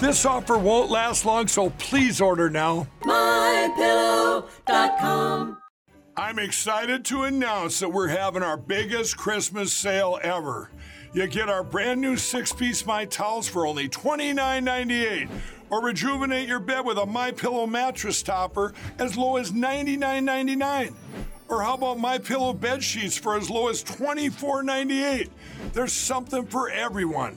This offer won't last long, so please order now. MyPillow.com. I'm excited to announce that we're having our biggest Christmas sale ever. You get our brand new six piece My Towels for only $29.98. Or rejuvenate your bed with a My Pillow mattress topper as low as $99.99. Or how about My Pillow bed sheets for as low as $24.98? There's something for everyone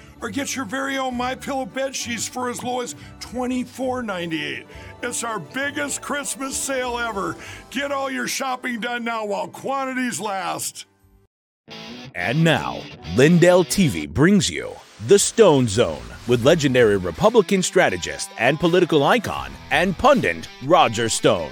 or get your very own My Pillow bed sheets for as low as $24.98. It's our biggest Christmas sale ever. Get all your shopping done now while quantities last. And now, Lindell TV brings you The Stone Zone with legendary Republican strategist and political icon and pundit Roger Stone.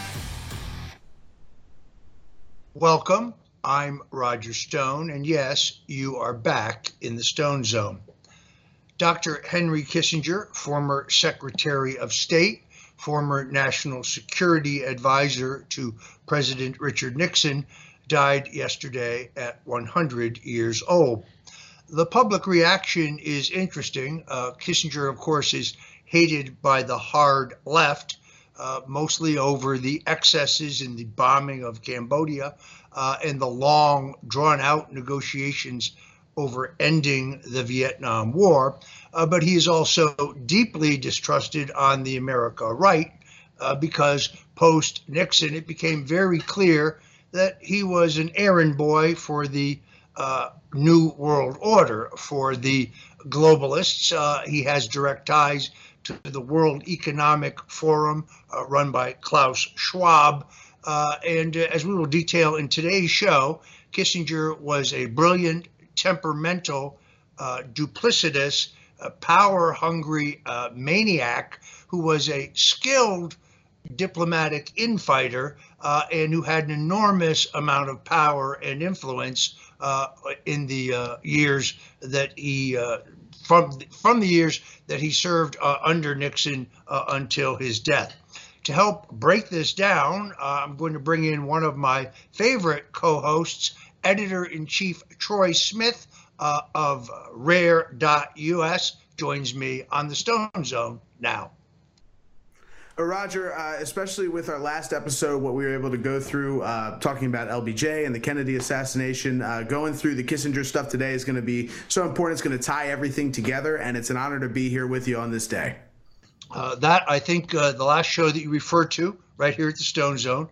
Welcome. I'm Roger Stone, and yes, you are back in the Stone Zone. Dr. Henry Kissinger, former Secretary of State, former National Security Advisor to President Richard Nixon, died yesterday at 100 years old. The public reaction is interesting. Uh, Kissinger, of course, is hated by the hard left uh, mostly over the excesses in the bombing of Cambodia uh, and the long, drawn out negotiations over ending the Vietnam War. Uh, but he is also deeply distrusted on the America right uh, because post Nixon, it became very clear that he was an errand boy for the uh, New World Order, for the globalists. He has direct ties to the World Economic Forum uh, run by Klaus Schwab. Uh, and uh, as we will detail in today's show, Kissinger was a brilliant, temperamental, uh, duplicitous, uh, power hungry maniac who was a skilled diplomatic infighter and who had an enormous amount of power and influence in the years that he from from the years that he served uh, under Nixon uh, until his death. To help break this down, uh, I'm going to bring in one of my favorite co-hosts, editor-in-chief Troy Smith uh, of Rare.us, joins me on the Stone Zone now. Uh, Roger, uh, especially with our last episode, what we were able to go through, uh, talking about LBJ and the Kennedy assassination, uh, going through the Kissinger stuff today is going to be so important. It's going to tie everything together, and it's an honor to be here with you on this day. Uh, that, I think, uh, the last show that you referred to right here at the Stone Zone,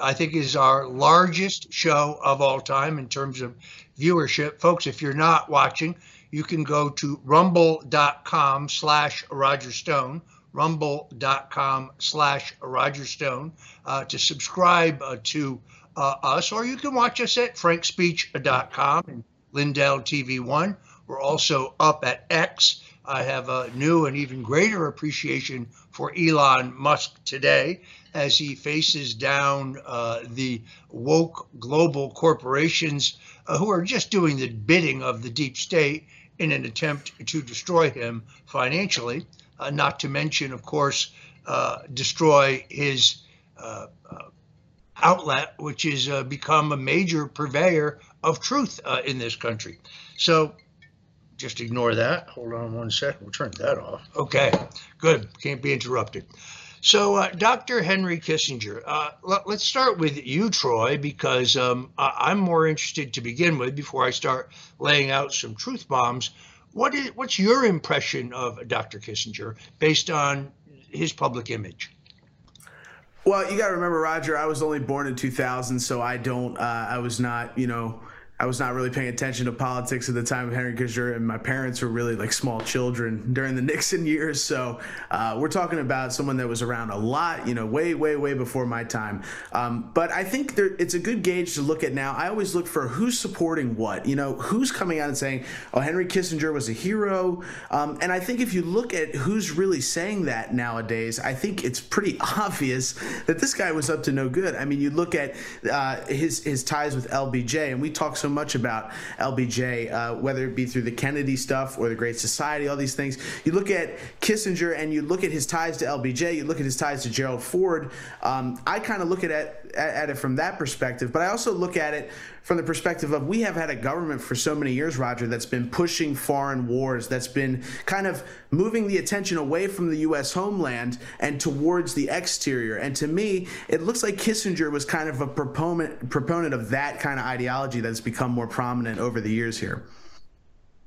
I think is our largest show of all time in terms of viewership. Folks, if you're not watching, you can go to rumble.com slash Roger Stone rumble.com slash Roger Stone uh, to subscribe uh, to uh, us, or you can watch us at frankspeech.com and Lindell TV One. We're also up at X. I have a new and even greater appreciation for Elon Musk today as he faces down uh, the woke global corporations uh, who are just doing the bidding of the deep state in an attempt to destroy him financially, not to mention, of course, uh, destroy his uh, uh, outlet, which has become a major purveyor of truth in this country. So just ignore that. Hold on one second. We'll turn that off. Okay, good. Can't be interrupted. So, uh, Dr. Henry Kissinger, uh, let, us start with you, Troy, because um, I, am more interested to begin with before I start laying out some truth bombs. What is what's your impression of Dr. Kissinger based on his public image? Well, you got to remember, Roger. I was only born in 2000, so I don't. Uh, I was not, you know I was not really paying attention to politics at the time of Henry Kissinger, and my parents were really like small children during the Nixon years. So uh, we're talking about someone that was around a lot, you know, way, way, way before my time. Um, but I think there, it's a good gauge to look at now. I always look for who's supporting what, you know, who's coming out and saying, "Oh, Henry Kissinger was a hero," um, and I think if you look at who's really saying that nowadays, I think it's pretty obvious that this guy was up to no good. I mean, you look at uh, his his ties with LBJ, and we talk so much about LBJ, uh, whether it be through the Kennedy stuff or the Great Society, all these things. You look at Kissinger and you look at his ties to LBJ, you look at his ties to Gerald Ford. Um, I kind of look at it, at it from that perspective, but I also look at it from the perspective of we have had a government for so many years, Roger, that's been pushing foreign wars, that's been kind of moving the attention away from the U.S. homeland and towards the exterior. And to me, it looks like Kissinger was kind of a proponent proponent of that kind of ideology that's become more prominent over the years here.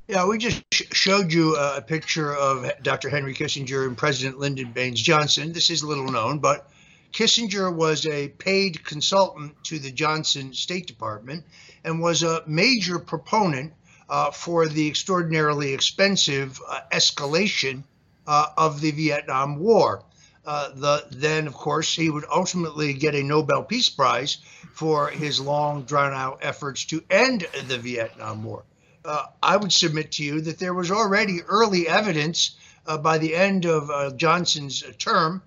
Yeah, we just showed you a picture of Dr. Henry Kissinger and President Lyndon Baines Johnson. This is little known, but Kissinger was a paid consultant to the Johnson State Department and was a major proponent uh, for the extraordinarily expensive uh, escalation uh, of the Vietnam War. Uh, the, then, of course, he would ultimately get a Nobel Peace Prize for his long, drawn out efforts to end the Vietnam War. Uh, I would submit to you that there was already early evidence uh, by the end of Johnson's term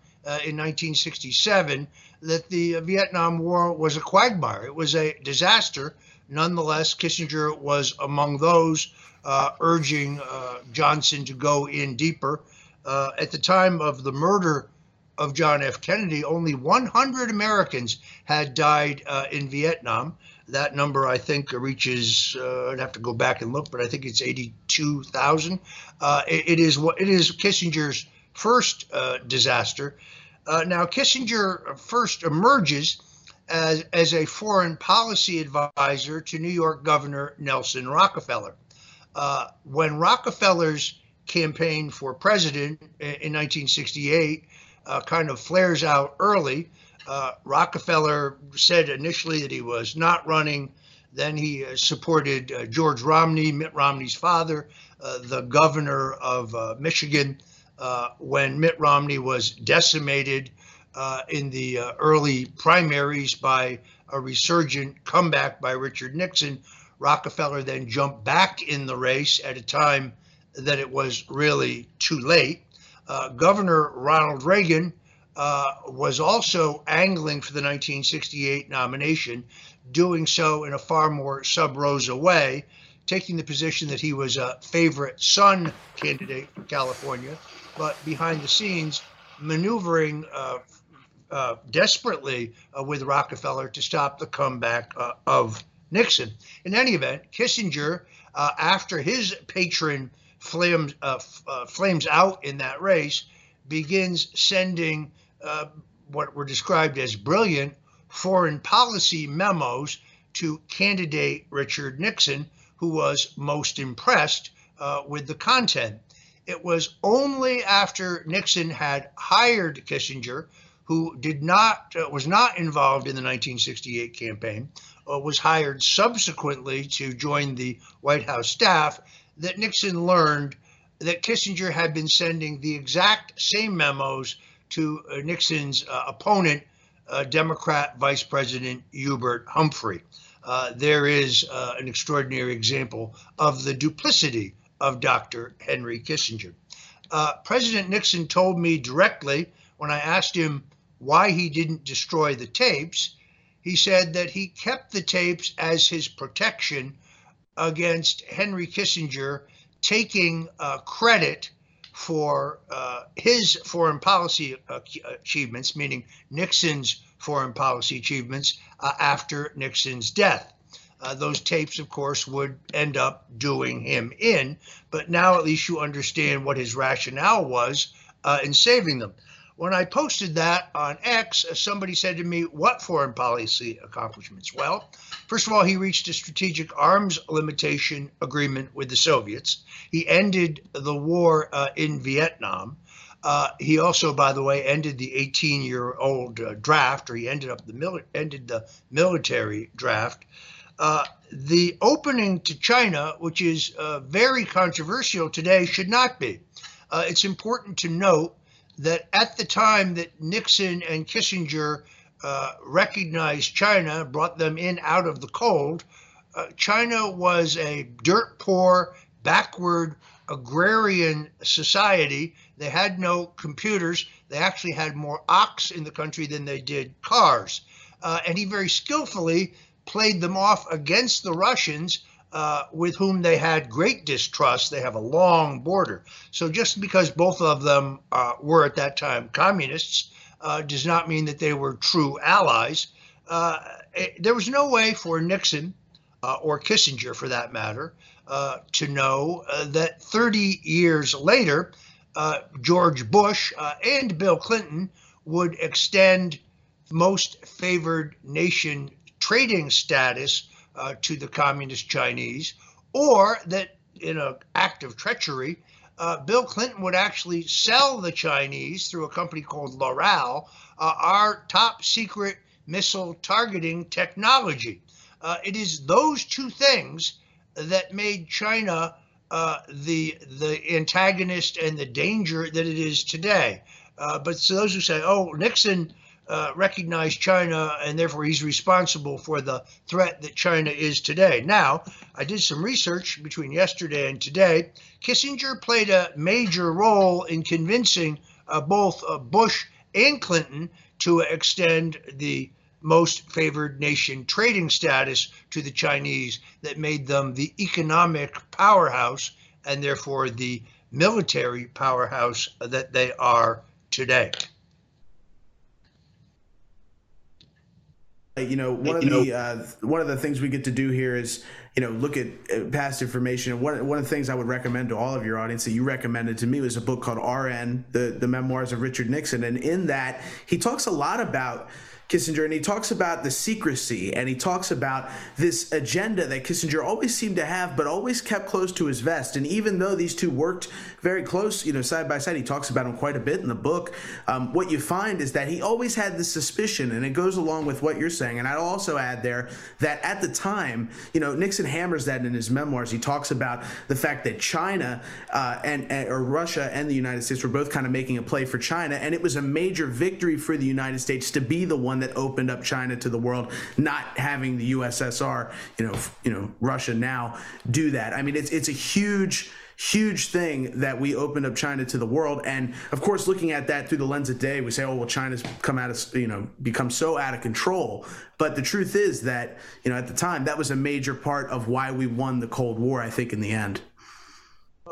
in 1967 that the Vietnam War was a quagmire. It was a disaster. Nonetheless, Kissinger was among those uh, urging uh, Johnson to go in deeper. Uh, at the time of the murder of John F. Kennedy, only 100 Americans had died uh, in Vietnam. That number, I think, reaches. Uh, I'd have to go back and look, but I think it's 82,000. It, it is what it is. Kissinger's first disaster. Uh, now, Kissinger first emerges as, as a foreign policy advisor to New York Governor Nelson Rockefeller. Uh, when Rockefeller's campaign for president in 1968 uh, kind of flares out early, uh, Rockefeller said initially that he was not running. Then he uh, supported uh, George Romney, Mitt Romney's father, the governor of Michigan uh, when Mitt Romney was decimated uh, in the uh, early primaries by a resurgent comeback by Richard Nixon. Rockefeller then jumped back in the race at a time that it was really too late. Uh, Governor Ronald Reagan uh, was also angling for the 1968 nomination, doing so in a far more sub rosa way, taking the position that he was a favorite son candidate for California but behind the scenes, maneuvering uh, uh, desperately uh, with Rockefeller to stop the comeback uh, of Nixon. In any event, Kissinger, uh, after his patron flames, uh, flames out in that race, begins sending what were described as brilliant foreign policy memos to candidate Richard Nixon, who was most impressed with the content. It was only after Nixon had hired Kissinger, who did not uh, was not involved in the 1968 campaign, uh, was hired subsequently to join the White House staff, that Nixon learned that Kissinger had been sending the exact same memos to uh, Nixon's uh, opponent, uh, Democrat Vice President Hubert Humphrey. Uh, there is an extraordinary example of the duplicity of Dr. Henry Kissinger. Uh, President Nixon told me directly when I asked him why he didn't destroy the tapes. He said that he kept the tapes as his protection against Henry Kissinger taking uh, credit for uh, his foreign policy achievements, meaning Nixon's foreign policy achievements uh, after Nixon's death. Uh, those tapes, of course, would end up doing him in, but now at least you understand what his rationale was uh, in saving them. When I posted that on X, uh, somebody said to me, What foreign policy accomplishments? Well, first of all, he reached a strategic arms limitation agreement with the Soviets. He ended the war uh, in Vietnam. Uh, he also, by the way, ended the 18-year-old uh, draft, or he ended up the mili- ended the military draft. Uh, the opening to China, which is uh, very controversial today, should not be. Uh, it's important to note that at the time that Nixon and Kissinger uh, recognized China, brought them in out of the cold, uh, China was a dirt poor, backward, agrarian society. They had no computers. They actually had more ox in the country than they did cars. Uh, and he very skillfully played them off against the Russians uh, with whom they had great distrust. They have a long border. So just because both of them uh, were at that time communists uh, does not mean that they were true allies. Uh, it, there was no way for Nixon uh, or Kissinger, for that matter, uh, to know that 30 years later, George Bush and Bill Clinton would extend most favored nation trading status uh, to the communist Chinese, or that in an act of treachery, uh, Bill Clinton would actually sell the Chinese through a company called Loral uh, our top secret missile targeting technology. Uh, it is those two things that made China uh, the the antagonist and the danger that it is today. Uh, but to those who say, "Oh, Nixon uh, recognize China and therefore he's responsible for the threat that China is today. Now, I did some research between yesterday and today. Kissinger played a major role in convincing uh, both uh, Bush and Clinton to extend the most favored nation trading status to the Chinese that made them the economic powerhouse and therefore the military powerhouse that they are today. You know one of the uh, one of the things we get to do here is you know look at uh, past information. And one, one of the things i would recommend to all of your audience that you recommended to me was a book called rn the, the memoirs of richard nixon. And in that he talks a lot about Kissinger, and he talks about the secrecy and he talks about this agenda that Kissinger always seemed to have, but always kept close to his vest. And even though these two worked very close, you know, side by side, he talks about him quite a bit in the book. Um, what you find is that he always had this suspicion, and it goes along with what you're saying. And I'd also add there that at the time, you know, Nixon hammers that in his memoirs. He talks about the fact that China uh, and, and or Russia and the United States were both kind of making a play for China, and it was a major victory for the United States to be the one one that opened up China to the world, not having the USSR, you know, you know, Russia now do that. I mean, it's it's a huge huge thing that we opened up China to the world. And of course, looking at that through the lens of day, we say, oh, well, China's come out of, you know, become so out of control. But the truth is that, you know, at the time, that was a major part of why we won the Cold War, I think, in the end.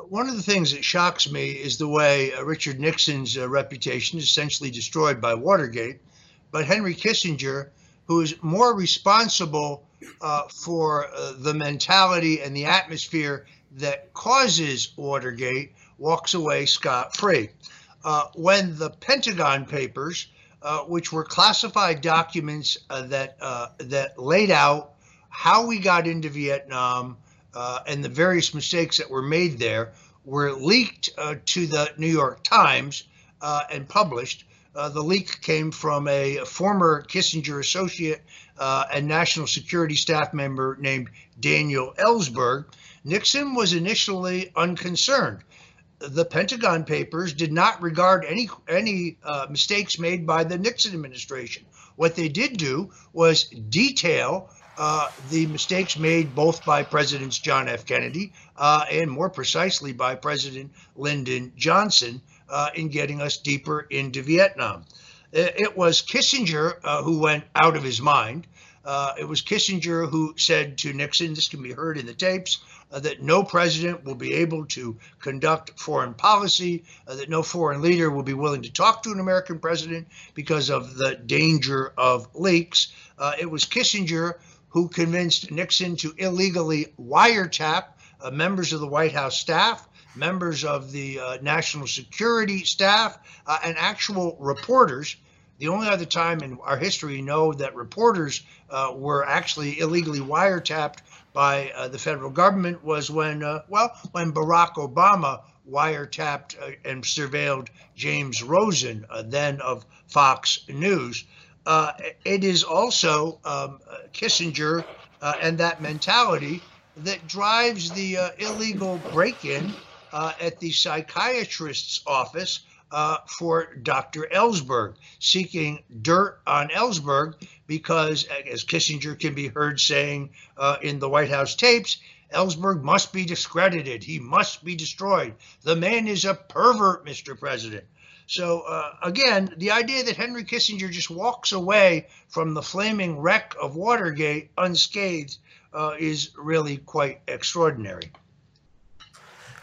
One of the things that shocks me is the way uh, Richard Nixon's uh, reputation is essentially destroyed by Watergate but Henry Kissinger, who is more responsible uh, for uh, the mentality and the atmosphere that causes Watergate, walks away scot free. Uh, when the Pentagon Papers, uh, which were classified documents uh, that uh, that laid out how we got into Vietnam and the various mistakes that were made there, were leaked to the New York Times and published, uh, the leak came from a former Kissinger associate uh, and national security staff member named Daniel Ellsberg. Nixon was initially unconcerned. the Pentagon Papers did not regard any any uh, mistakes made by the Nixon administration. What they did do was detail uh, the mistakes made both by Presidents John F. Kennedy uh, and more precisely by President Lyndon Johnson uh, in getting us deeper into Vietnam. It was Kissinger uh, who went out of his mind. Uh, it was Kissinger who said to Nixon, this can be heard in the tapes, uh, that no president will be able to conduct foreign policy, uh, that no foreign leader will be willing to talk to an American president because of the danger of leaks. Uh, it was Kissinger who convinced Nixon to illegally wiretap uh, members of the White House staff, members of the uh, national security staff, uh, and actual reporters. The only other time in our history know that reporters uh, were actually illegally wiretapped by uh, the federal government was when, uh, well, when Barack Obama wiretapped uh, and surveilled James Rosen, uh, then of Fox News. Uh, it is also um, Kissinger and that mentality that drives the illegal break in at the psychiatrist's office uh, for Dr. Ellsberg, seeking dirt on Ellsberg because, as Kissinger can be heard saying uh, in the White House tapes, Ellsberg must be discredited. He must be destroyed. The man is a pervert, Mr. President. So, uh, again, the idea that Henry Kissinger just walks away from the flaming wreck of Watergate unscathed uh, is really quite extraordinary.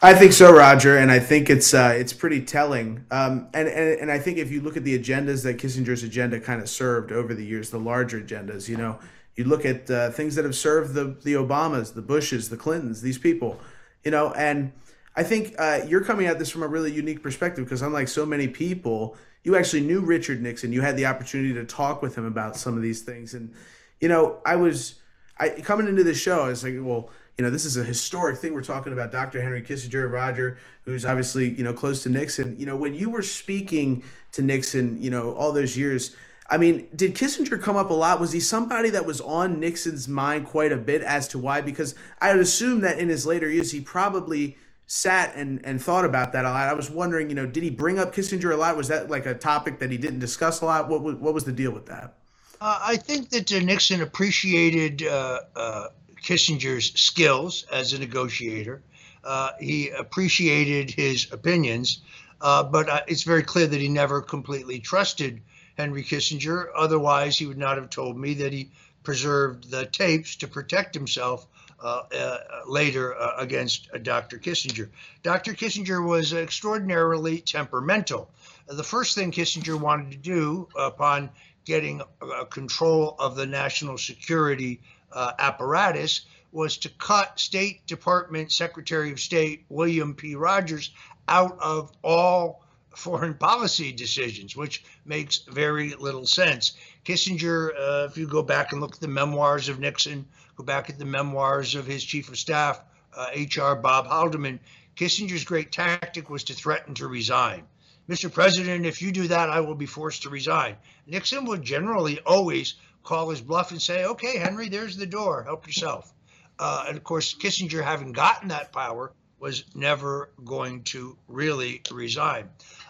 I think so, Roger, and I think it's uh, it's pretty telling. Um, and, and and I think if you look at the agendas that Kissinger's agenda kind of served over the years, the larger agendas, you know, you look at uh, things that have served the the Obamas, the Bushes, the Clintons, these people, you know, and I think uh, you're coming at this from a really unique perspective because unlike so many people, you actually knew Richard Nixon. You had the opportunity to talk with him about some of these things, and you know, I was I coming into the show, I was like, well you know, this is a historic thing. We're talking about Dr. Henry Kissinger, Roger, who's obviously, you know, close to Nixon. You know, when you were speaking to Nixon, you know, all those years, I mean, did Kissinger come up a lot? Was he somebody that was on Nixon's mind quite a bit as to why? Because I would assume that in his later years, he probably sat and, and thought about that a lot. I was wondering, you know, did he bring up Kissinger a lot? Was that like a topic that he didn't discuss a lot? What was, what was the deal with that? Uh, I think that uh, Nixon appreciated uh, uh Kissinger's skills as a negotiator. Uh, he appreciated his opinions, uh, but uh, it's very clear that he never completely trusted Henry Kissinger. Otherwise, he would not have told me that he preserved the tapes to protect himself uh, uh, later uh, against Dr. Kissinger. Dr. Kissinger was extraordinarily temperamental. the first thing Kissinger wanted to do upon getting control of the national security uh, apparatus was to cut State Department Secretary of State William P. Rogers out of all foreign policy decisions, which makes very little sense. Kissinger, uh, if you go back and look at the memoirs of Nixon, go back at the memoirs of his chief of staff, uh, H.R. Bob Haldeman, Kissinger's great tactic was to threaten to resign. Mr. President, if you do that, I will be forced to resign. Nixon would generally always call his bluff and say, okay, Henry, there's the door, help yourself. Uh, and of course, Kissinger, having gotten that power, was never going to really resign.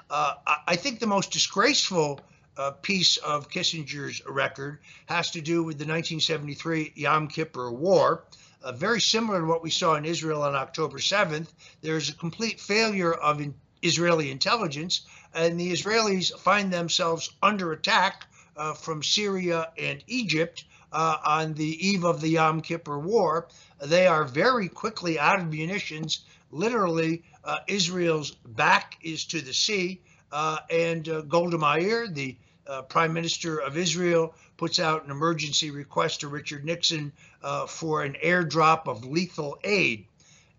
Uh, I think the most disgraceful uh, piece of Kissinger's record has to do with the 1973 Yom Kippur War. Uh, very similar to what we saw in Israel on October 7th, there's a complete failure of in Israeli intelligence, and the Israelis find themselves under attack uh, from Syria and Egypt uh, on the eve of the Yom Kippur War. They are very quickly out of munitions. Literally, uh, Israel's back is to the sea. Uh, and uh, Golda Meir, the uh, Prime Minister of Israel, puts out an emergency request to Richard Nixon for an airdrop of lethal aid.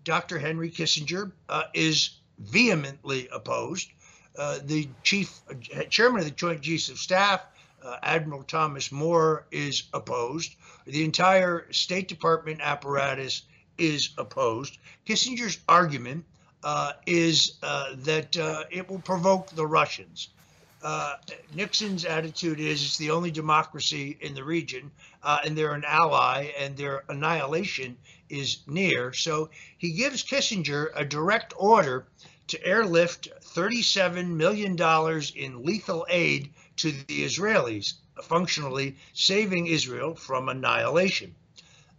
Dr. Henry Kissinger is vehemently opposed. the chief chairman of the Joint Chiefs of Staff uh, Admiral Thomas Moore is opposed. The entire State Department apparatus is opposed. Kissinger's argument uh, is uh, that uh, it will provoke the Russians. Uh, Nixon's attitude is it's the only democracy in the region, uh, and they're an ally, and their annihilation is near. So he gives Kissinger a direct order to airlift $37 million in lethal aid to the Israelis, functionally saving Israel from annihilation.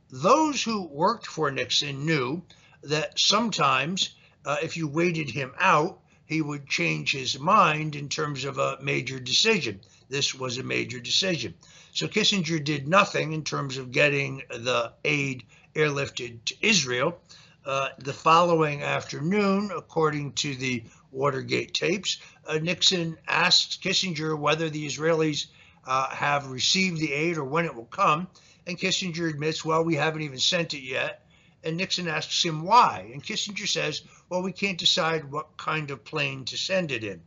Those who worked for Nixon knew that sometimes, uh, if you waited him out, he would change his mind in terms of a major decision. This was a major decision. So Kissinger did nothing in terms of getting the aid airlifted to Israel. Uh, the following afternoon, according to the Watergate tapes, uh, Nixon asks Kissinger whether the Israelis uh, have received the aid or when it will come. And Kissinger admits, well, we haven't even sent it yet. And Nixon asks him why. And Kissinger says, well, we can't decide what kind of plane to send it in.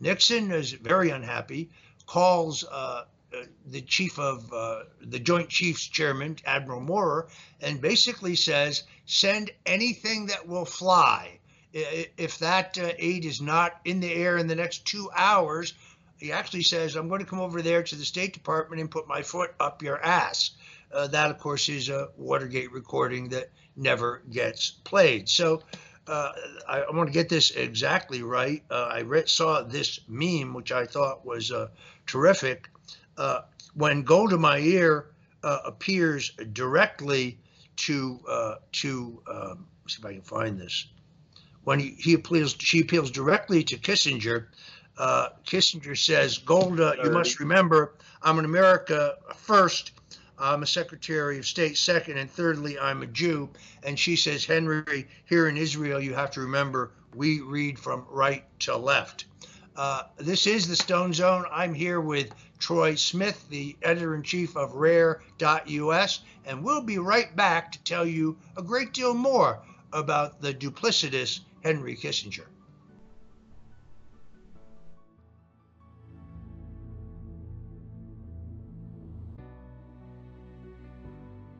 Nixon is very unhappy, calls uh, uh, the chief of uh, the Joint Chiefs Chairman, Admiral Moore, and basically says, send anything that will fly. If that uh, aid is not in the air in the next two hours, he actually says, I'm going to come over there to the State Department and put my foot up your ass. Uh, that, of course, is a Watergate recording that never gets played. So uh, I, I, want to get this exactly right. Uh, I saw this meme, which I thought was uh, terrific. Uh, when Golda Meir uh, appears directly to to um, see if I can find this. When he, he appeals, she appeals directly to Kissinger. Kissinger says, "Golda, you must remember, I'm an America first I'm a Secretary of State second, and thirdly, I'm a Jew. And she says, Henry, here in Israel, you have to remember we read from right to left. Uh, this is the Stone Zone. I'm here with Troy Smith, the editor in chief of Rare.us, and we'll be right back to tell you a great deal more about the duplicitous Henry Kissinger.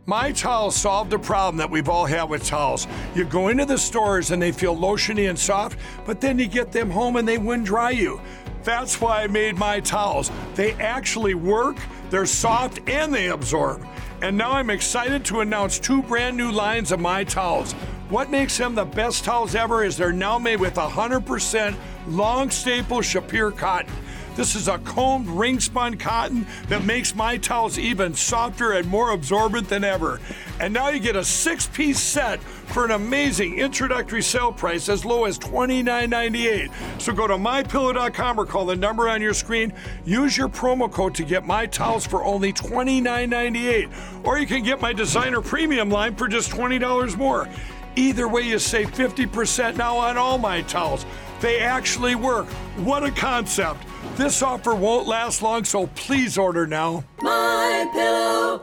My towels solved the problem that we've all had with towels. You go into the stores and they feel lotiony and soft, but then you get them home and they wind dry you. That's why I made my towels. They actually work, they're soft, and they absorb. And now I'm excited to announce two brand new lines of my towels. What makes them the best towels ever is they're now made with 100% long staple Shapir cotton. This is a combed ring spun cotton that makes my towels even softer and more absorbent than ever. And now you get a six piece set for an amazing introductory sale price as low as $29.98. So go to mypillow.com or call the number on your screen. Use your promo code to get my towels for only $29.98. Or you can get my designer premium line for just $20 more. Either way, you save 50% now on all my towels. They actually work. What a concept! This offer won't last long, so please order now. MyPillow.com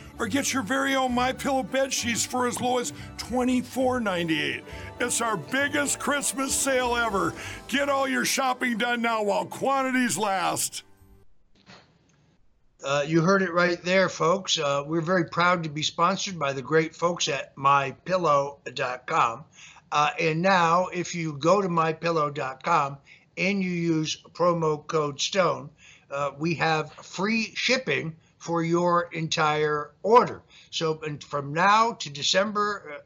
or get your very own My Pillow bed sheets for as low as $24.98. It's our biggest Christmas sale ever. Get all your shopping done now while quantities last. Uh, you heard it right there, folks. Uh, we're very proud to be sponsored by the great folks at mypillow.com. Uh, and now, if you go to mypillow.com and you use promo code STONE, uh, we have free shipping for your entire order. So, from now to December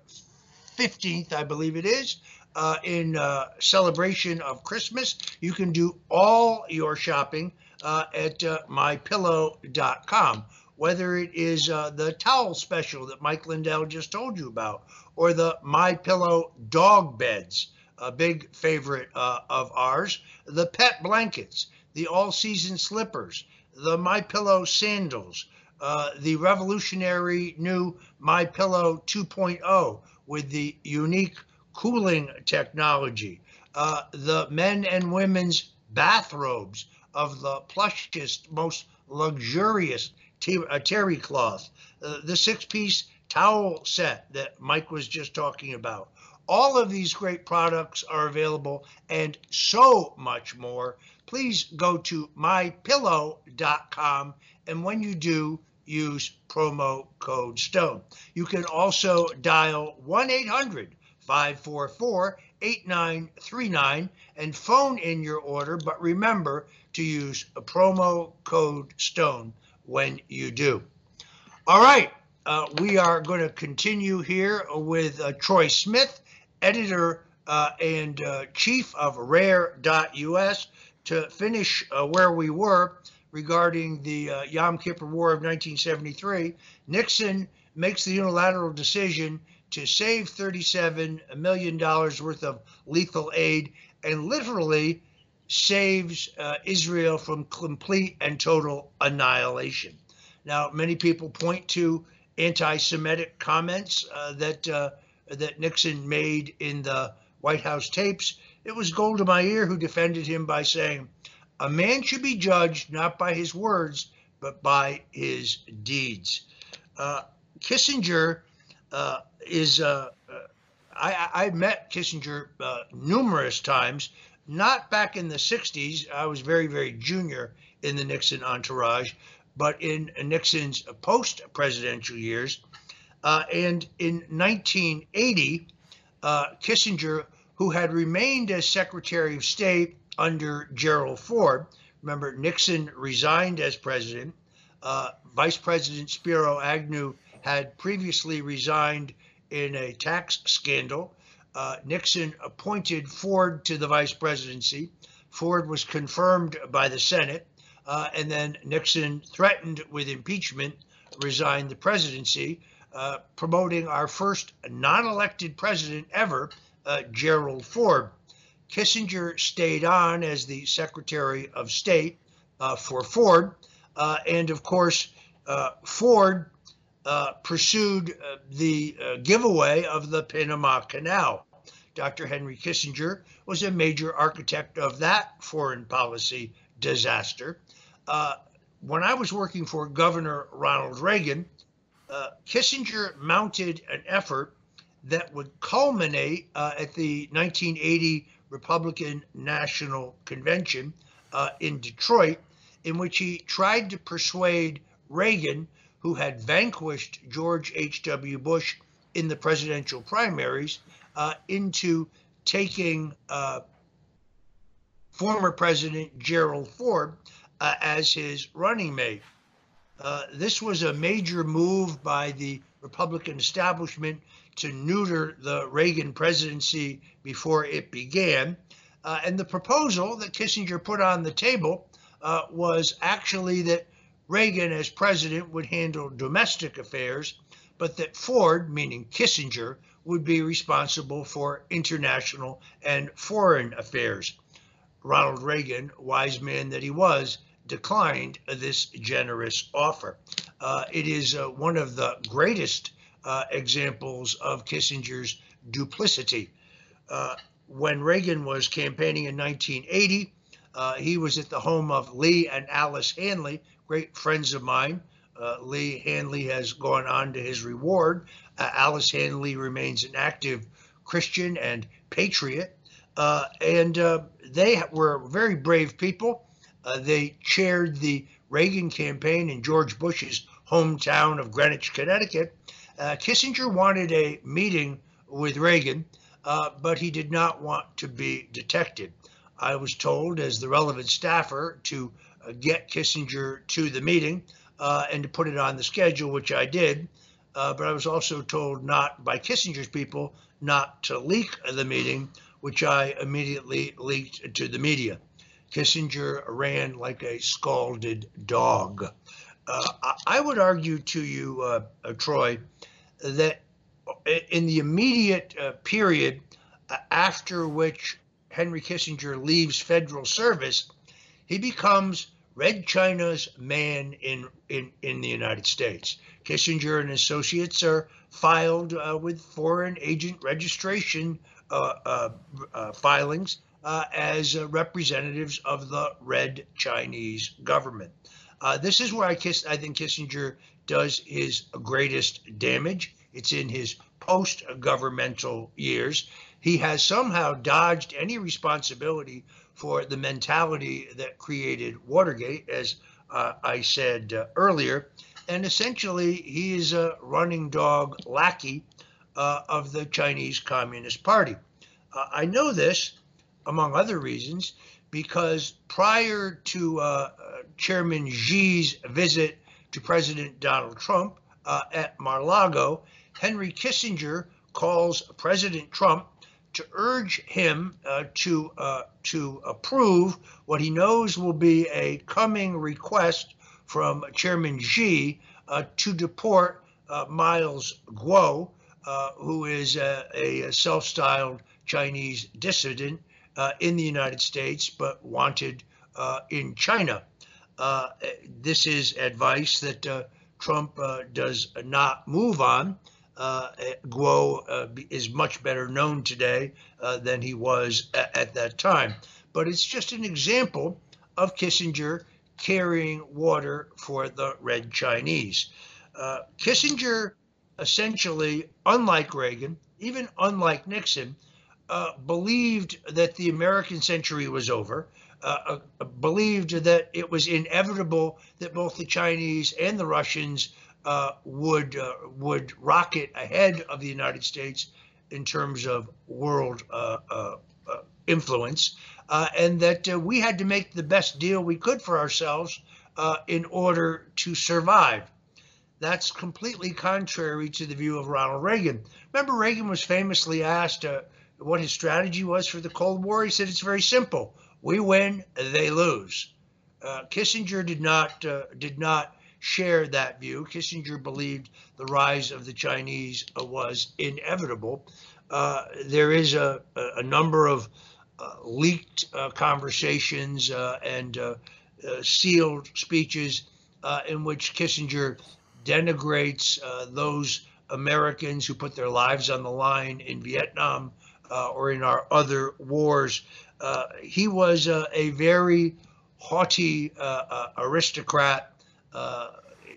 15th, uh, I believe it is, uh, in celebration of Christmas, you can do all your shopping uh, at uh, mypillow.com, whether it is uh, the towel special that Mike Lindell just told you about, or the My Pillow dog beds, a big favorite uh, of ours, the pet blankets, the all-season slippers, the My Pillow sandals, uh, the revolutionary new My Pillow 2.0 with the unique cooling technology, uh, the men and women's bathrobes of the plushest, most luxurious uh, terry cloth, uh, the six piece towel set that Mike was just talking about. All of these great products are available and so much more. Please go to mypillow.com and when you do, use promo code STONE. You can also dial 1 800 544 8939 and phone in your order, but remember to use a promo code STONE when you do. All right, uh, we are going to continue here with uh, Troy Smith, editor uh, and uh, chief of Rare.us, to finish uh, where we were regarding the uh, Yom Kippur War of 1973. Nixon makes the unilateral decision to save $37 million worth of lethal aid and literally saves uh, Israel from complete and total annihilation. Now, many people point to anti-Semitic comments uh, that uh, that Nixon made in the White House tapes. It was Golda Meir who defended him by saying, "A man should be judged not by his words, but by his deeds." Uh, Kissinger uh, is uh, uh, I, I met Kissinger uh, numerous times, not back in the 60s. I was very, very junior in the Nixon entourage, but in Nixon's post presidential years. Uh, and in 1980, uh, Kissinger, who had remained as Secretary of State under Gerald Ford, remember Nixon resigned as president, uh, Vice President Spiro Agnew had previously resigned in a tax scandal. Uh, Nixon appointed Ford to the vice presidency. Ford was confirmed by the Senate, uh, and then Nixon threatened with impeachment, resigned the presidency, uh, promoting our first non elected president ever, uh, Gerald Ford. Kissinger stayed on as the Secretary of State uh, for Ford, uh, and of course, Ford uh, pursued uh, the uh, giveaway of the Panama Canal. Dr. Henry Kissinger was a major architect of that foreign policy disaster. Uh, when I was working for Governor Ronald Reagan, uh, Kissinger mounted an effort that would culminate at the 1980 Republican National Convention in Detroit, in which he tried to persuade Reagan who had vanquished George H.W. Bush in the presidential primaries, uh, into taking uh, former President Gerald Ford uh, as his running mate. Uh, this was a major move by the Republican establishment to neuter the Reagan presidency before it began. Uh, and the proposal that Kissinger put on the table uh, was actually that Reagan, as president, would handle domestic affairs, but that Ford, meaning Kissinger, would be responsible for international and foreign affairs. Ronald Reagan, wise man that he was, declined this generous offer. Uh, it is uh, one of the greatest uh, examples of Kissinger's duplicity. Uh, when Reagan was campaigning in 1980, uh, he was at the home of Lee and Alice Hanley, great friends of mine, Uh, Lee Hanley has gone on to his reward. Uh, Alice Hanley remains an active Christian and patriot. Uh, and they were very brave people. They chaired the Reagan campaign in George Bush's hometown of Greenwich, Connecticut. Uh, Kissinger wanted a meeting with Reagan, but he did not want to be detected. I was told, as the relevant staffer, to get Kissinger to the meeting uh, and to put it on the schedule, which I did. Uh, but I was also told not by Kissinger's people not to leak the meeting, which I immediately leaked to the media. Kissinger ran like a scalded dog. Uh, I would argue to you, uh, uh, Troy, that in the immediate uh, period after which Henry Kissinger leaves federal service, he becomes Red China's man in, in, in the United States. Kissinger and associates are filed uh, with foreign agent registration uh, uh, uh filings uh, as uh, representatives of the Red Chinese government. This is where I, kiss, I think Kissinger does his greatest damage. It's in his post governmental years. He has somehow dodged any responsibility for the mentality that created Watergate, as uh, I said uh, earlier. And essentially, he is a running dog lackey uh, of the Chinese Communist Party. Uh, I know this, among other reasons, because prior to uh, Chairman Xi's visit to President Donald Trump uh, at Mar-Lago, Henry Kissinger calls President Trump to urge him uh, to uh, to approve what he knows will be a coming request from Chairman Xi uh, to deport uh, Miles Guo, uh, who is a, a self-styled Chinese dissident in the United States but wanted in China. This is advice that Trump does not move on uh, Guo uh, is much better known today uh, than he was at, at, that time. But it's just an example of Kissinger carrying water for the Red Chinese. Uh, Kissinger essentially, unlike Reagan, even unlike Nixon, uh, believed that the American century was over. Uh, believed that it was inevitable that both the Chinese and the Russians uh, would uh, would rocket ahead of the United States in terms of world uh, uh, uh influence, uh, and that we had to make the best deal we could for ourselves in order to survive. That's completely contrary to the view of Ronald Reagan. Remember, Reagan was famously asked what his strategy was for the Cold War. He said it's very simple: we win, they lose. Kissinger did not did not shared that view. Kissinger believed the rise of the Chinese uh, was inevitable. Uh, there is a, a number of uh, leaked uh, conversations uh, and uh, sealed speeches in which Kissinger denigrates those Americans who put their lives on the line in Vietnam or in our other wars. He was a very haughty aristocrat uh,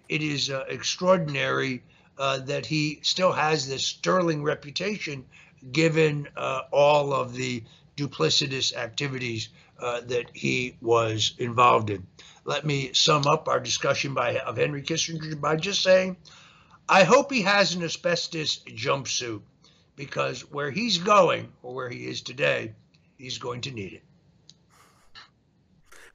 it is uh, extraordinary uh, that he still has this sterling reputation given all of the duplicitous activities that he was involved in. Let me sum up our discussion by, of Henry Kissinger by just saying, I hope he has an asbestos jumpsuit because where he's going or where he is today, he's going to need it.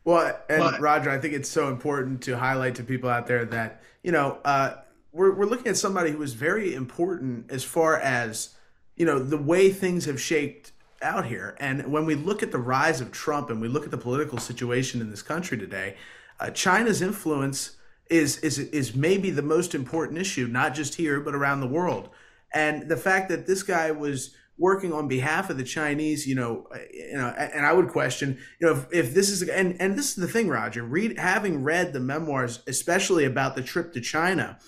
Well, and but, Roger, I think it's so important to highlight to people out there that you know uh, we're we're looking at somebody who is very important as far as you know the way things have shaped out here. And when we look at the rise of Trump and we look at the political situation in this country today, uh, China's influence is is is maybe the most important issue, not just here but around the world. And the fact that this guy was working on behalf of the Chinese, you know, you know, and I would question, you know, if, if this is and and this is the thing, Roger, read having read the memoirs, especially about the trip to China.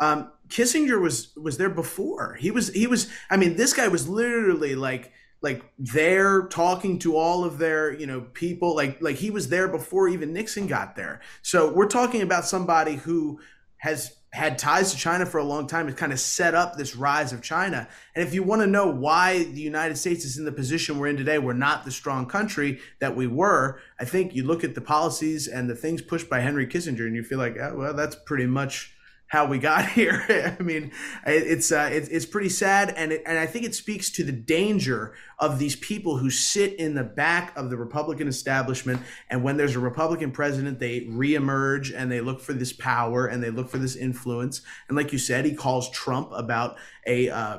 Um, Kissinger was was there before. He was he was. I mean, this guy was literally like like there talking to all of their you know people like like he was there before even Nixon got there. So we're talking about somebody who has had ties to China for a long time. It kind of set up this rise of China. And if you want to know why the United States is in the position we're in today, we're not the strong country that we were. I think you look at the policies and the things pushed by Henry Kissinger, and you feel like, oh, well, that's pretty much how we got here. I mean, it's uh, it's, pretty sad, and it, and I think it speaks to the danger of these people who sit in the back of the Republican establishment, and when there's a Republican president, they reemerge and they look for this power and they look for this influence. And like you said, he calls Trump about a uh,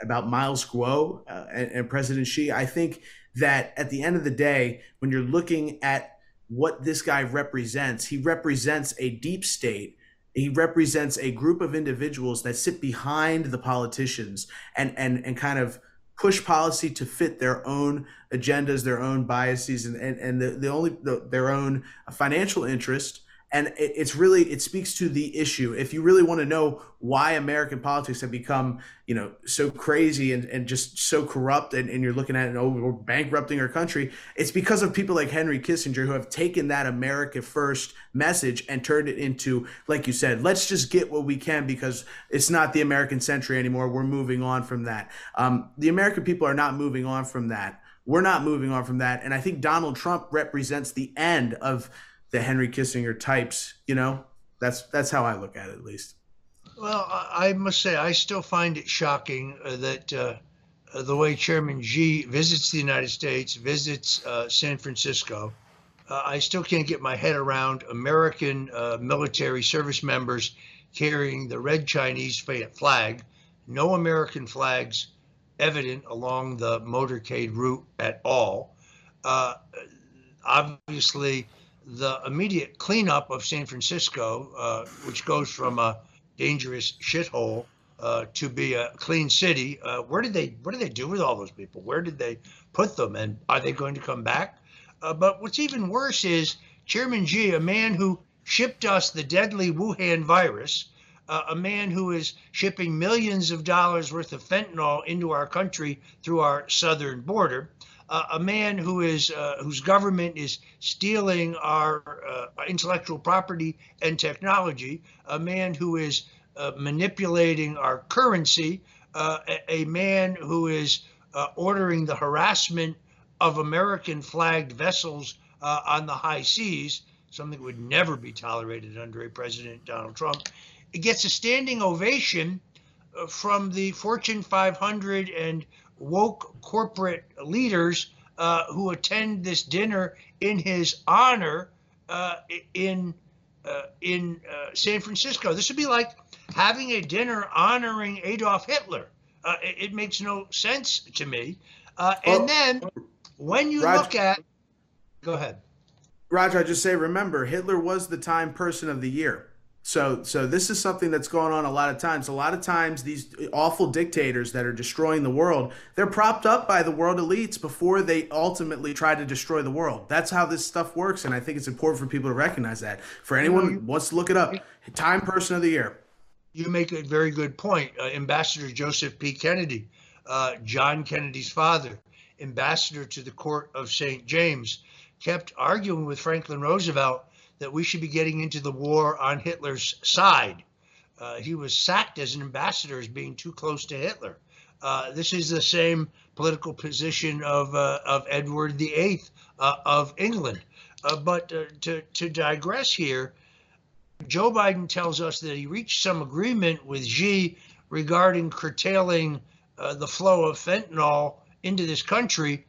about Miles Guo uh, and, and President Xi. I think that at the end of the day, when you're looking at what this guy represents, he represents a deep state he represents a group of individuals that sit behind the politicians and and and kind of push policy to fit their own agendas their own biases and and, and the, the only the, their own financial interest and it, it's really it speaks to the issue. If you really want to know why american politics have become you know so crazy and, and just so corrupt and, and you're looking at it oh we're bankrupting our country it's because of people like henry kissinger who have taken that america first message and turned it into like you said let's just get what we can because it's not the american century anymore. We're moving on from that. Um, the american people are not moving on from that. We're not moving on from that. And i think donald trump represents the end of the Henry Kissinger types. You know, that's that's how I look at it, at least. Well, I must say, I still find it shocking uh, that uh, uh, the way Chairman Xi visits the United States, visits uh, San Francisco, uh, I still can't get my head around American uh, military service members carrying the red Chinese flag, no American flags evident along the motorcade route at all. obviously, the immediate cleanup of San Francisco, uh, which goes from a dangerous shithole uh, to be a clean city. Uh, where did they what did they do with all those people? Where did they put them? And are they going to come back? Uh, but what's even worse is Chairman Xi, a man who shipped us the deadly Wuhan virus, uh, a man who is shipping millions of dollars worth of fentanyl into our country through our southern border uh, a man who is uh, whose government is stealing our uh, intellectual property and technology, a man who is uh, manipulating our currency, uh, a, a, man who is uh, ordering the harassment of American flagged vessels on the high seas, something that would never be tolerated under a President Donald Trump. It gets a standing ovation from the Fortune 500 and woke corporate leaders uh, who attend this dinner in his honor uh, in uh, in uh, San Francisco. This would be like having a dinner honoring Adolf Hitler. Uh, it, it, makes no sense to me. Uh, and then when you Roger, look at, go ahead. Roger, I just say, remember, Hitler was the Time Person of the Year. So, so this is something that's going on a lot of times. A lot of times, these awful dictators that are destroying the world, they're propped up by the world elites before they ultimately try to destroy the world. That's how this stuff works, and I think it's important for people to recognize that. For anyone who wants to look it up, Time Person of the Year. You make a very good point. Uh, Ambassador Joseph P. Kennedy, uh, John Kennedy's father, ambassador to the court of St. James, kept arguing with Franklin Roosevelt that we should be getting into the war on Hitler's side. Uh, he was sacked as an ambassador as being too close to Hitler. Uh, this is the same political position of uh, of Edward VIII uh, of England. Uh, but uh, to to digress here, Joe Biden tells us that he reached some agreement with Xi regarding curtailing the flow of fentanyl into this country.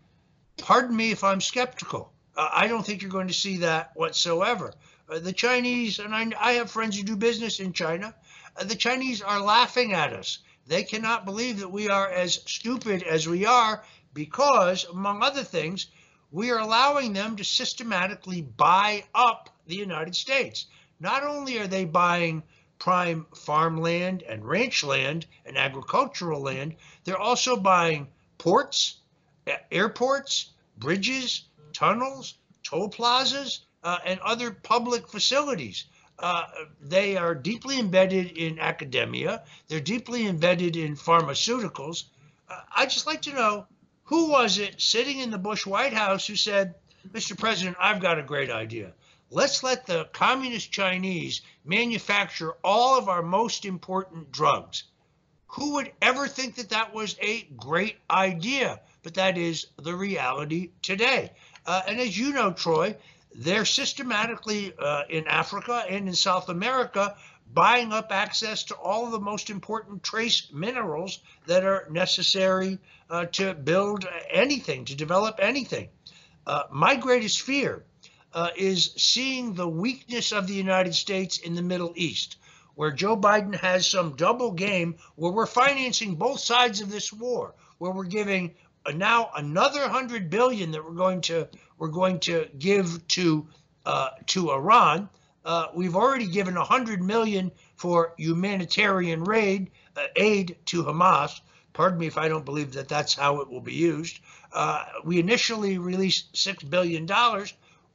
Pardon me if I'm skeptical. Uh, I don't think you're going to see that whatsoever. Uh, the Chinese, and I, I, have friends who do business in China, uh, the Chinese are laughing at us. They cannot believe that we are as stupid as we are because, among other things, we are allowing them to systematically buy up the United States. Not only are they buying prime farmland and ranch land and agricultural land, they're also buying ports, airports, bridges, tunnels, toll plazas, uh, and other public facilities. Uh, they are deeply embedded in academia. They're deeply embedded in pharmaceuticals. Uh, I'd just like to know who was it sitting in the Bush White House who said, Mr. President, I've got a great idea. Let's let the communist Chinese manufacture all of our most important drugs. Who would ever think that that was a great idea? But that is the reality today. Uh, and as you know, Troy, they're systematically uh, in Africa and in South America buying up access to all the most important trace minerals that are necessary uh, to build anything, to develop anything. Uh, my greatest fear uh, is seeing the weakness of the United States in the Middle East, where Joe Biden has some double game, where we're financing both sides of this war, where we're giving now another hundred billion that we're going to we're going to give to uh, to Iran. Uh, we've already given 100 million for humanitarian raid, uh, aid to Hamas. Pardon me if I don't believe that that's how it will be used. Uh, we initially released $6 billion.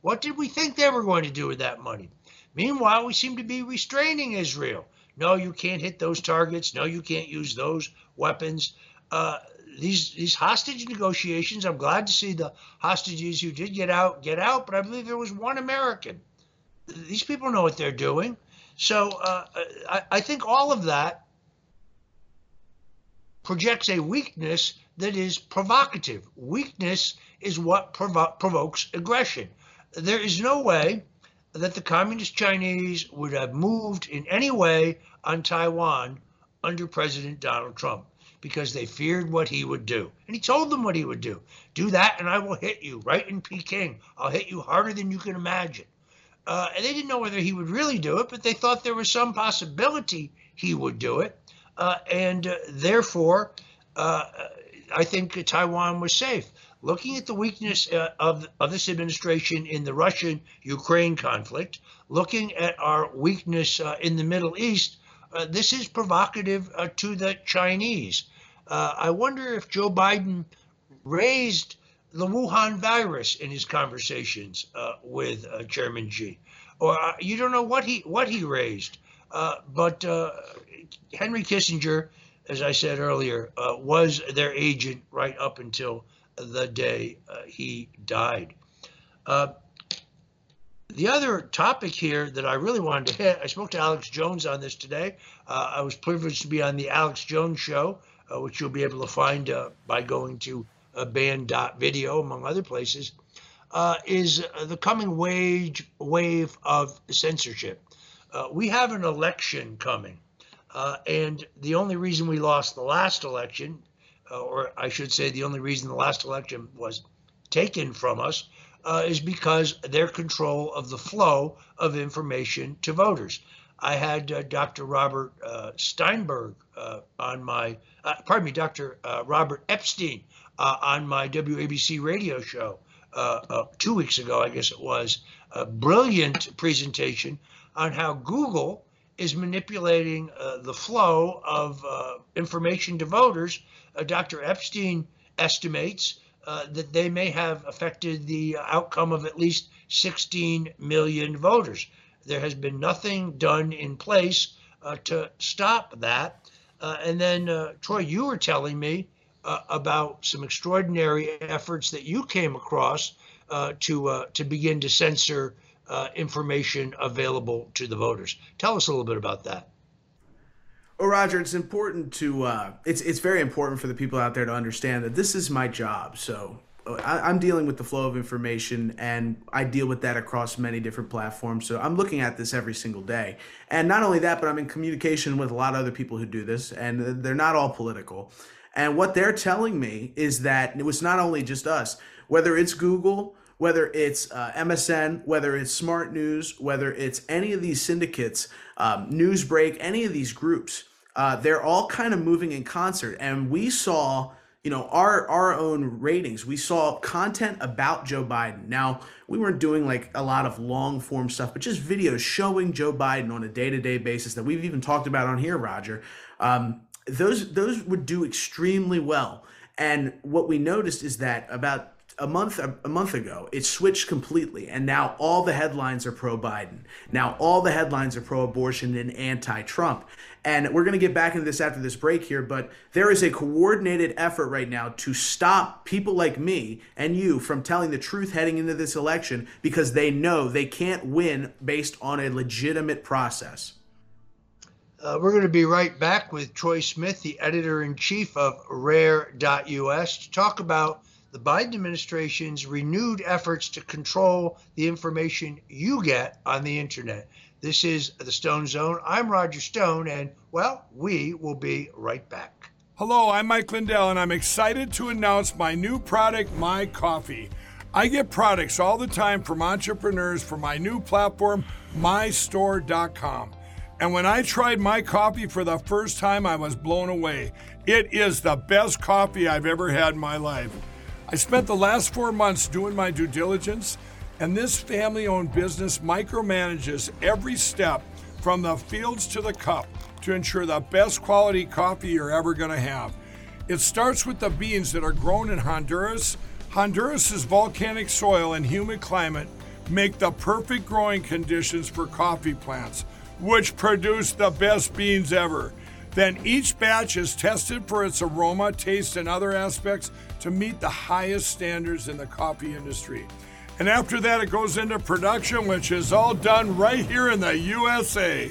What did we think they were going to do with that money? Meanwhile, we seem to be restraining Israel. No, you can't hit those targets. No, you can't use those weapons. Uh, these these hostage negotiations. I'm glad to see the hostages who did get out get out, but I believe there was one American. These people know what they're doing. So uh, I, I think all of that projects a weakness that is provocative. Weakness is what provo- provokes aggression. There is no way that the communist Chinese would have moved in any way on Taiwan under President Donald Trump because they feared what he would do. And he told them what he would do. Do that and I will hit you right in Peking. I'll hit you harder than you can imagine. Uh, and they didn't know whether he would really do it, but they thought there was some possibility he would do it. Uh, and uh, therefore, uh, I think Taiwan was safe. Looking at the weakness uh, of, of this administration in the Russian Ukraine conflict, looking at our weakness uh, in the Middle East, uh, this is provocative uh, to the Chinese. Uh, I wonder if Joe Biden raised the Wuhan virus in his conversations uh, with uh, Chairman Xi, or you don't know what he what he raised. but Henry Kissinger, as I said earlier, was their agent right up until the day he died. The other topic here that I really wanted to hit, I spoke to Alex Jones on this today. Uh, I was privileged to be on the Alex Jones show, uh, which you'll be able to find uh, by going to uh, banned.video, among other places, uh, is the coming wage wave of censorship. Uh, we have an election coming, uh, and the only reason we lost the last election, or I should say, the only reason the last election was taken from us uh, is because their control of the flow of information to voters. I had uh, Dr. Robert uh, Steinberg uh, on my, uh, pardon me, Dr. Uh, Robert Epstein on my WABC radio show two weeks ago, I guess it was. A brilliant presentation on how Google is manipulating the flow of information to voters. Dr. Epstein estimates uh, that they may have affected the outcome of at least 16 million voters. There has been nothing done in place uh, to stop that. Uh, and then, uh, Troy, you were telling me uh, about some extraordinary efforts that you came across to to begin to censor information available to the voters. Tell us a little bit about that. Well, Roger, it's important to uh, it's it's very important for the people out there to understand that this is my job. So I, am dealing with the flow of information, and I deal with that across many different platforms. So I'm looking at this every single day, and not only that, but I'm in communication with a lot of other people who do this, and they're not all political. And what they're telling me is that it was not only just us, whether it's Google, whether it's uh, MSN, whether it's Smart News, whether it's any of these syndicates, um, Newsbreak, any of these groups uh, they're all kind of moving in concert. And we saw, you know, our our own ratings. We saw content about Joe Biden. Now we weren't doing like a lot of long form stuff, but just videos showing Joe Biden on a day to day basis that we've even talked about on here, Roger. Um, those those would do extremely well. And what we noticed is that about a month a month ago, it switched completely, and now all the headlines are pro Biden. Now all the headlines are pro abortion and anti Trump. And we're going to get back into this after this break here, but there is a coordinated effort right now to stop people like me and you from telling the truth heading into this election because they know they can't win based on a legitimate process. Uh, we're going to be right back with Troy Smith, the editor in chief of Rare.us, to talk about the Biden administration's renewed efforts to control the information you get on the internet. This is the Stone Zone. I'm Roger Stone, and well, we will be right back. Hello, I'm Mike Lindell, and I'm excited to announce my new product, My Coffee. I get products all the time from entrepreneurs for my new platform, mystore.com. And when I tried my coffee for the first time, I was blown away. It is the best coffee I've ever had in my life. I spent the last four months doing my due diligence, and this family owned business micromanages every step from the fields to the cup to ensure the best quality coffee you're ever going to have. It starts with the beans that are grown in Honduras. Honduras's volcanic soil and humid climate make the perfect growing conditions for coffee plants which produce the best beans ever. Then each batch is tested for its aroma, taste, and other aspects to meet the highest standards in the coffee industry. And after that, it goes into production, which is all done right here in the USA.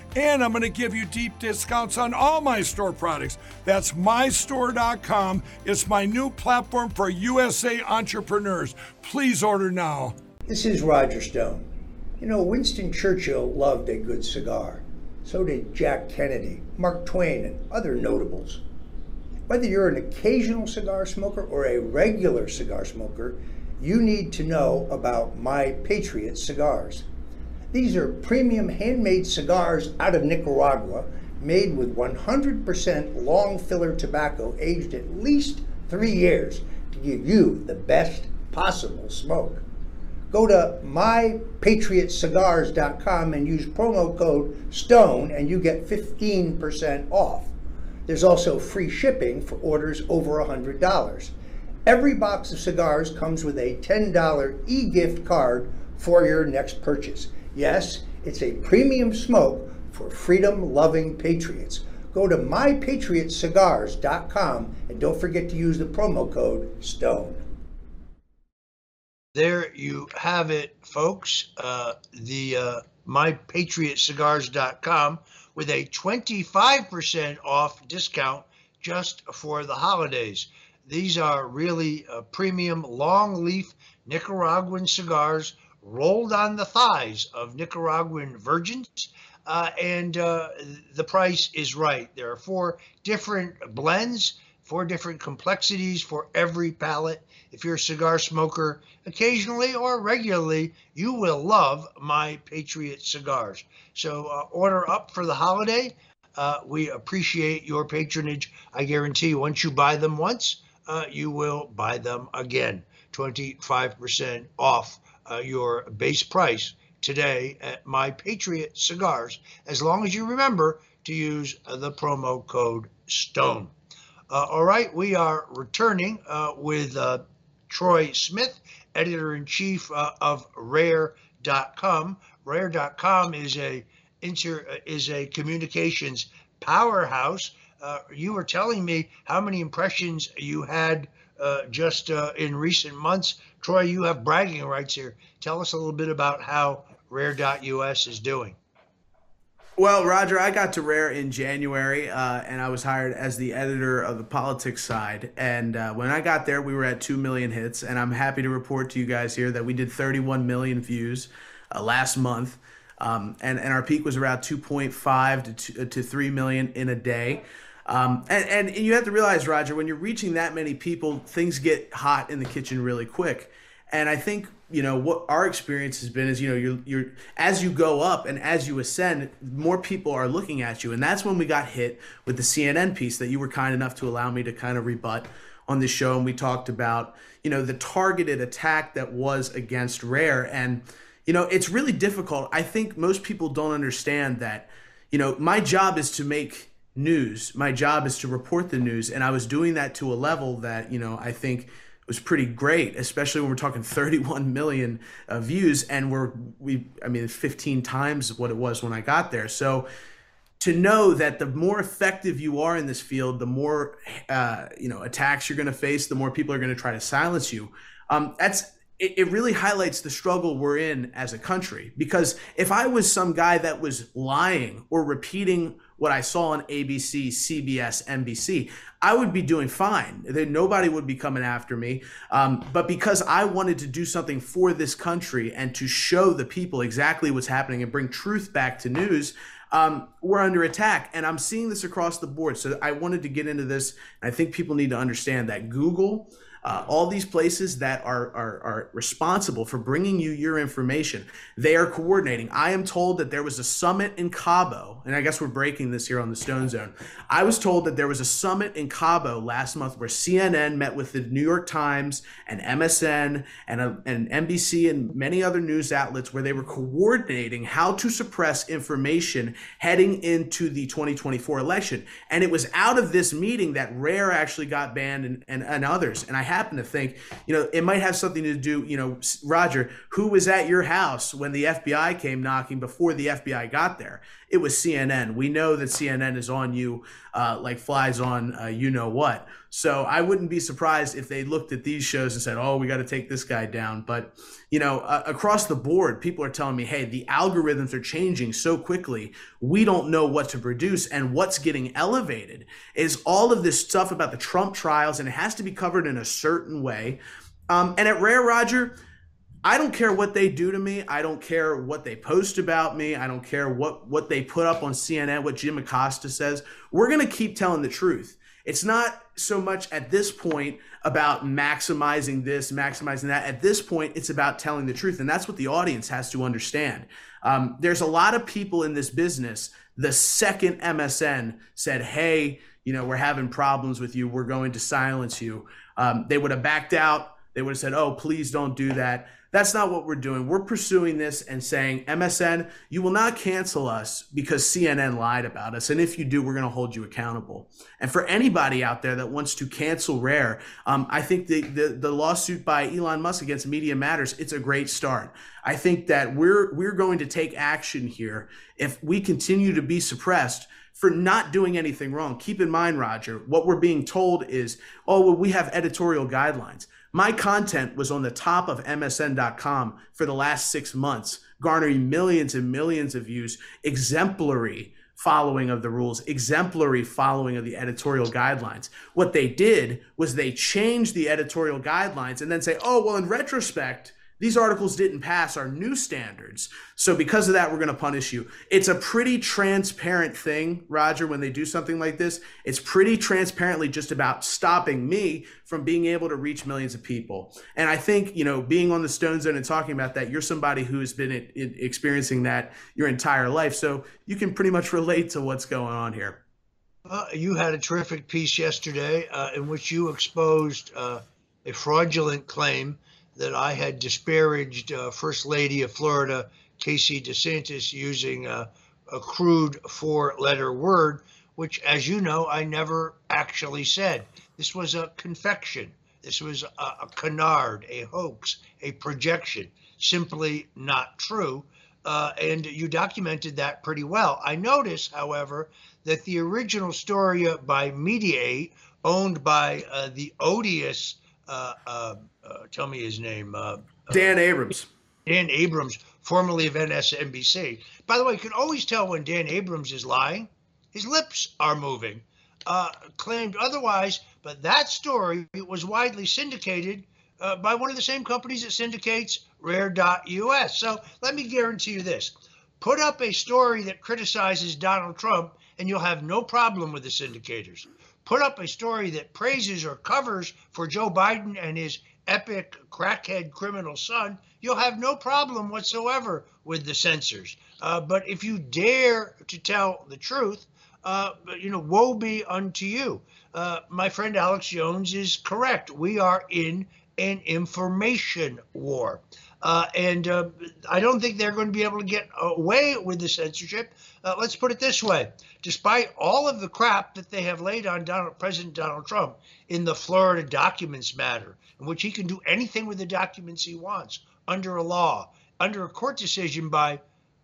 And I'm going to give you deep discounts on all my store products. That's mystore.com. It's my new platform for USA entrepreneurs. Please order now. This is Roger Stone. You know, Winston Churchill loved a good cigar. So did Jack Kennedy, Mark Twain, and other notables. Whether you're an occasional cigar smoker or a regular cigar smoker, you need to know about My Patriot cigars. These are premium handmade cigars out of Nicaragua, made with 100% long filler tobacco aged at least three years to give you the best possible smoke. Go to mypatriotcigars.com and use promo code STONE and you get 15% off. There's also free shipping for orders over $100. Every box of cigars comes with a $10 e gift card for your next purchase. Yes, it's a premium smoke for freedom loving patriots. Go to mypatriotcigars.com and don't forget to use the promo code STONE. There you have it, folks. Uh, the uh, mypatriotcigars.com with a 25% off discount just for the holidays. These are really uh, premium long leaf Nicaraguan cigars rolled on the thighs of Nicaraguan virgins. Uh, and uh, the price is right. There are four different blends, four different complexities for every palate. If you're a cigar smoker occasionally or regularly, you will love my Patriot cigars. So uh, order up for the holiday. Uh, we appreciate your patronage. I guarantee once you buy them once, uh, you will buy them again. 25% off uh, your base price today at My Patriot Cigars, as long as you remember to use uh, the promo code STONE. Uh, all right, we are returning uh, with uh, Troy Smith, editor in chief uh, of Rare.com. Rare.com is a inter, is a communications powerhouse. you were telling me how many impressions you had just in recent months Troy, you have bragging rights here. Tell us a little bit about how Rare.us is doing. Well, Roger, I got to Rare in January, uh, and I was hired as the editor of the politics side. And uh, when I got there, we were at 2 million hits. And I'm happy to report to you guys here that we did 31 million views uh, last month. Um, and, and our peak was around 2.5 to, two, to 3 million in a day. Um, and, and you have to realize, Roger, when you're reaching that many people, things get hot in the kitchen really quick. And I think you know what our experience has been is you know you're you're as you go up and as you ascend, more people are looking at you, and that's when we got hit with the CNN piece that you were kind enough to allow me to kind of rebut on the show, and we talked about you know the targeted attack that was against Rare, and you know it's really difficult. I think most people don't understand that. You know, my job is to make news. My job is to report the news, and I was doing that to a level that you know I think was pretty great, especially when we're talking 31 million uh, views, and we're we I mean 15 times what it was when I got there. So to know that the more effective you are in this field, the more uh, you know attacks you're going to face, the more people are going to try to silence you. Um, that's it, it really highlights the struggle we're in as a country. Because if I was some guy that was lying or repeating what I saw on ABC, CBS, NBC, I would be doing fine. Then nobody would be coming after me. Um, but because I wanted to do something for this country and to show the people exactly what's happening and bring truth back to news, um, we're under attack. And I'm seeing this across the board. So I wanted to get into this. I think people need to understand that Google uh, all these places that are, are, are responsible for bringing you your information, they are coordinating. I am told that there was a summit in Cabo, and I guess we're breaking this here on the Stone Zone. I was told that there was a summit in Cabo last month where CNN met with the New York Times and MSN and, uh, and NBC and many other news outlets where they were coordinating how to suppress information heading into the 2024 election. And it was out of this meeting that Rare actually got banned and, and, and others. And I happen to think, you know, it might have something to do, you know, Roger, who was at your house when the FBI came knocking before the FBI got there? It was CNN. We know that CNN is on you uh, like flies on uh, you know what. So I wouldn't be surprised if they looked at these shows and said, "Oh, we got to take this guy down." But you know, uh, across the board, people are telling me, "Hey, the algorithms are changing so quickly. We don't know what to produce." And what's getting elevated is all of this stuff about the Trump trials, and it has to be covered in a certain way. Um, and at Rare Roger. I don't care what they do to me. I don't care what they post about me. I don't care what what they put up on CNN, what Jim Acosta says. We're going to keep telling the truth. It's not so much at this point about maximizing this, maximizing that. At this point, it's about telling the truth. And that's what the audience has to understand. Um, there's a lot of people in this business. The second MSN said, hey, you know, we're having problems with you, we're going to silence you, um, they would have backed out. They would have said, oh, please don't do that. That's not what we're doing. We're pursuing this and saying, MSN, you will not cancel us because CNN lied about us. And if you do, we're going to hold you accountable. And for anybody out there that wants to cancel Rare, um, I think the, the, the lawsuit by Elon Musk against Media Matters, it's a great start. I think that we're, we're going to take action here if we continue to be suppressed for not doing anything wrong. Keep in mind, Roger, what we're being told is, oh, well, we have editorial guidelines. My content was on the top of MSN.com for the last six months, garnering millions and millions of views, exemplary following of the rules, exemplary following of the editorial guidelines. What they did was they changed the editorial guidelines and then say, oh, well, in retrospect, these articles didn't pass our new standards. So because of that, we're going to punish you. It's a pretty transparent thing, Roger, when they do something like this. It's pretty transparently just about stopping me from being able to reach millions of people. And I think, you know, being on the Stone Zone and talking about that, you're somebody who's been experiencing that your entire life. So you can pretty much relate to what's going on here. Uh, you had a terrific piece yesterday uh, in which you exposed uh, a fraudulent claim that I had disparaged uh, First Lady of Florida, Casey DeSantis, using a, a crude four letter word, which, as you know, I never actually said. This was a confection. This was a, a canard, a hoax, a projection, simply not true. Uh, and you documented that pretty well. I notice, however, that the original story by Mediaite, owned by uh, the odious uh, uh, uh, tell me his name. Uh, Dan Abrams. Dan Abrams, formerly of MSNBC. By the way, you can always tell when Dan Abrams is lying. His lips are moving. Uh, claimed otherwise, but that story was widely syndicated uh, by one of the same companies that syndicates Rare.us. So let me guarantee you this put up a story that criticizes Donald Trump, and you'll have no problem with the syndicators. Put up a story that praises or covers for Joe Biden and his epic crackhead criminal son, you'll have no problem whatsoever with the censors. Uh, but if you dare to tell the truth, uh, you know, woe be unto you. Uh, my friend Alex Jones is correct. We are in an information war. Uh, and uh, I don't think they're going to be able to get away with the censorship. Uh, let's put it this way despite all of the crap that they have laid on Donald, President Donald Trump in the Florida documents matter, in which he can do anything with the documents he wants under a law, under a court decision by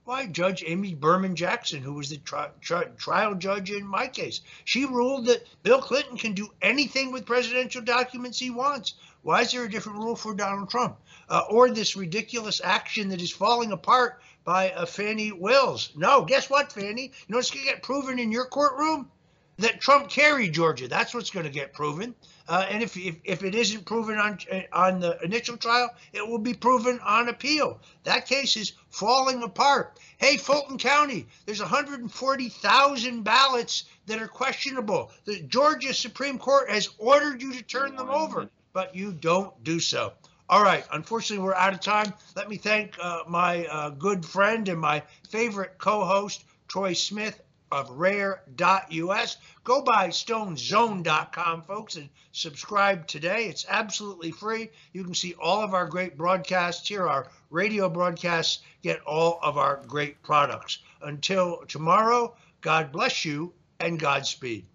why Judge Amy Berman Jackson, who was the tri- tri- trial judge in my case, she ruled that Bill Clinton can do anything with presidential documents he wants. Why is there a different rule for Donald Trump? Uh, or this ridiculous action that is falling apart by uh, Fani Willis? No, guess what, Fani? You know what's going to get proven in your courtroom? That Trump carried Georgia. That's what's going to get proven. Uh, and if, if, if it isn't proven on on the initial trial, it will be proven on appeal. That case is falling apart. Hey, Fulton County, there's 140,000 ballots that are questionable. The Georgia Supreme Court has ordered you to turn them over, but you don't do so. All right, unfortunately, we're out of time. Let me thank uh, my uh, good friend and my favorite co host, Troy Smith of rare.us. Go by stonezone.com, folks, and subscribe today. It's absolutely free. You can see all of our great broadcasts here, our radio broadcasts, get all of our great products. Until tomorrow, God bless you and Godspeed.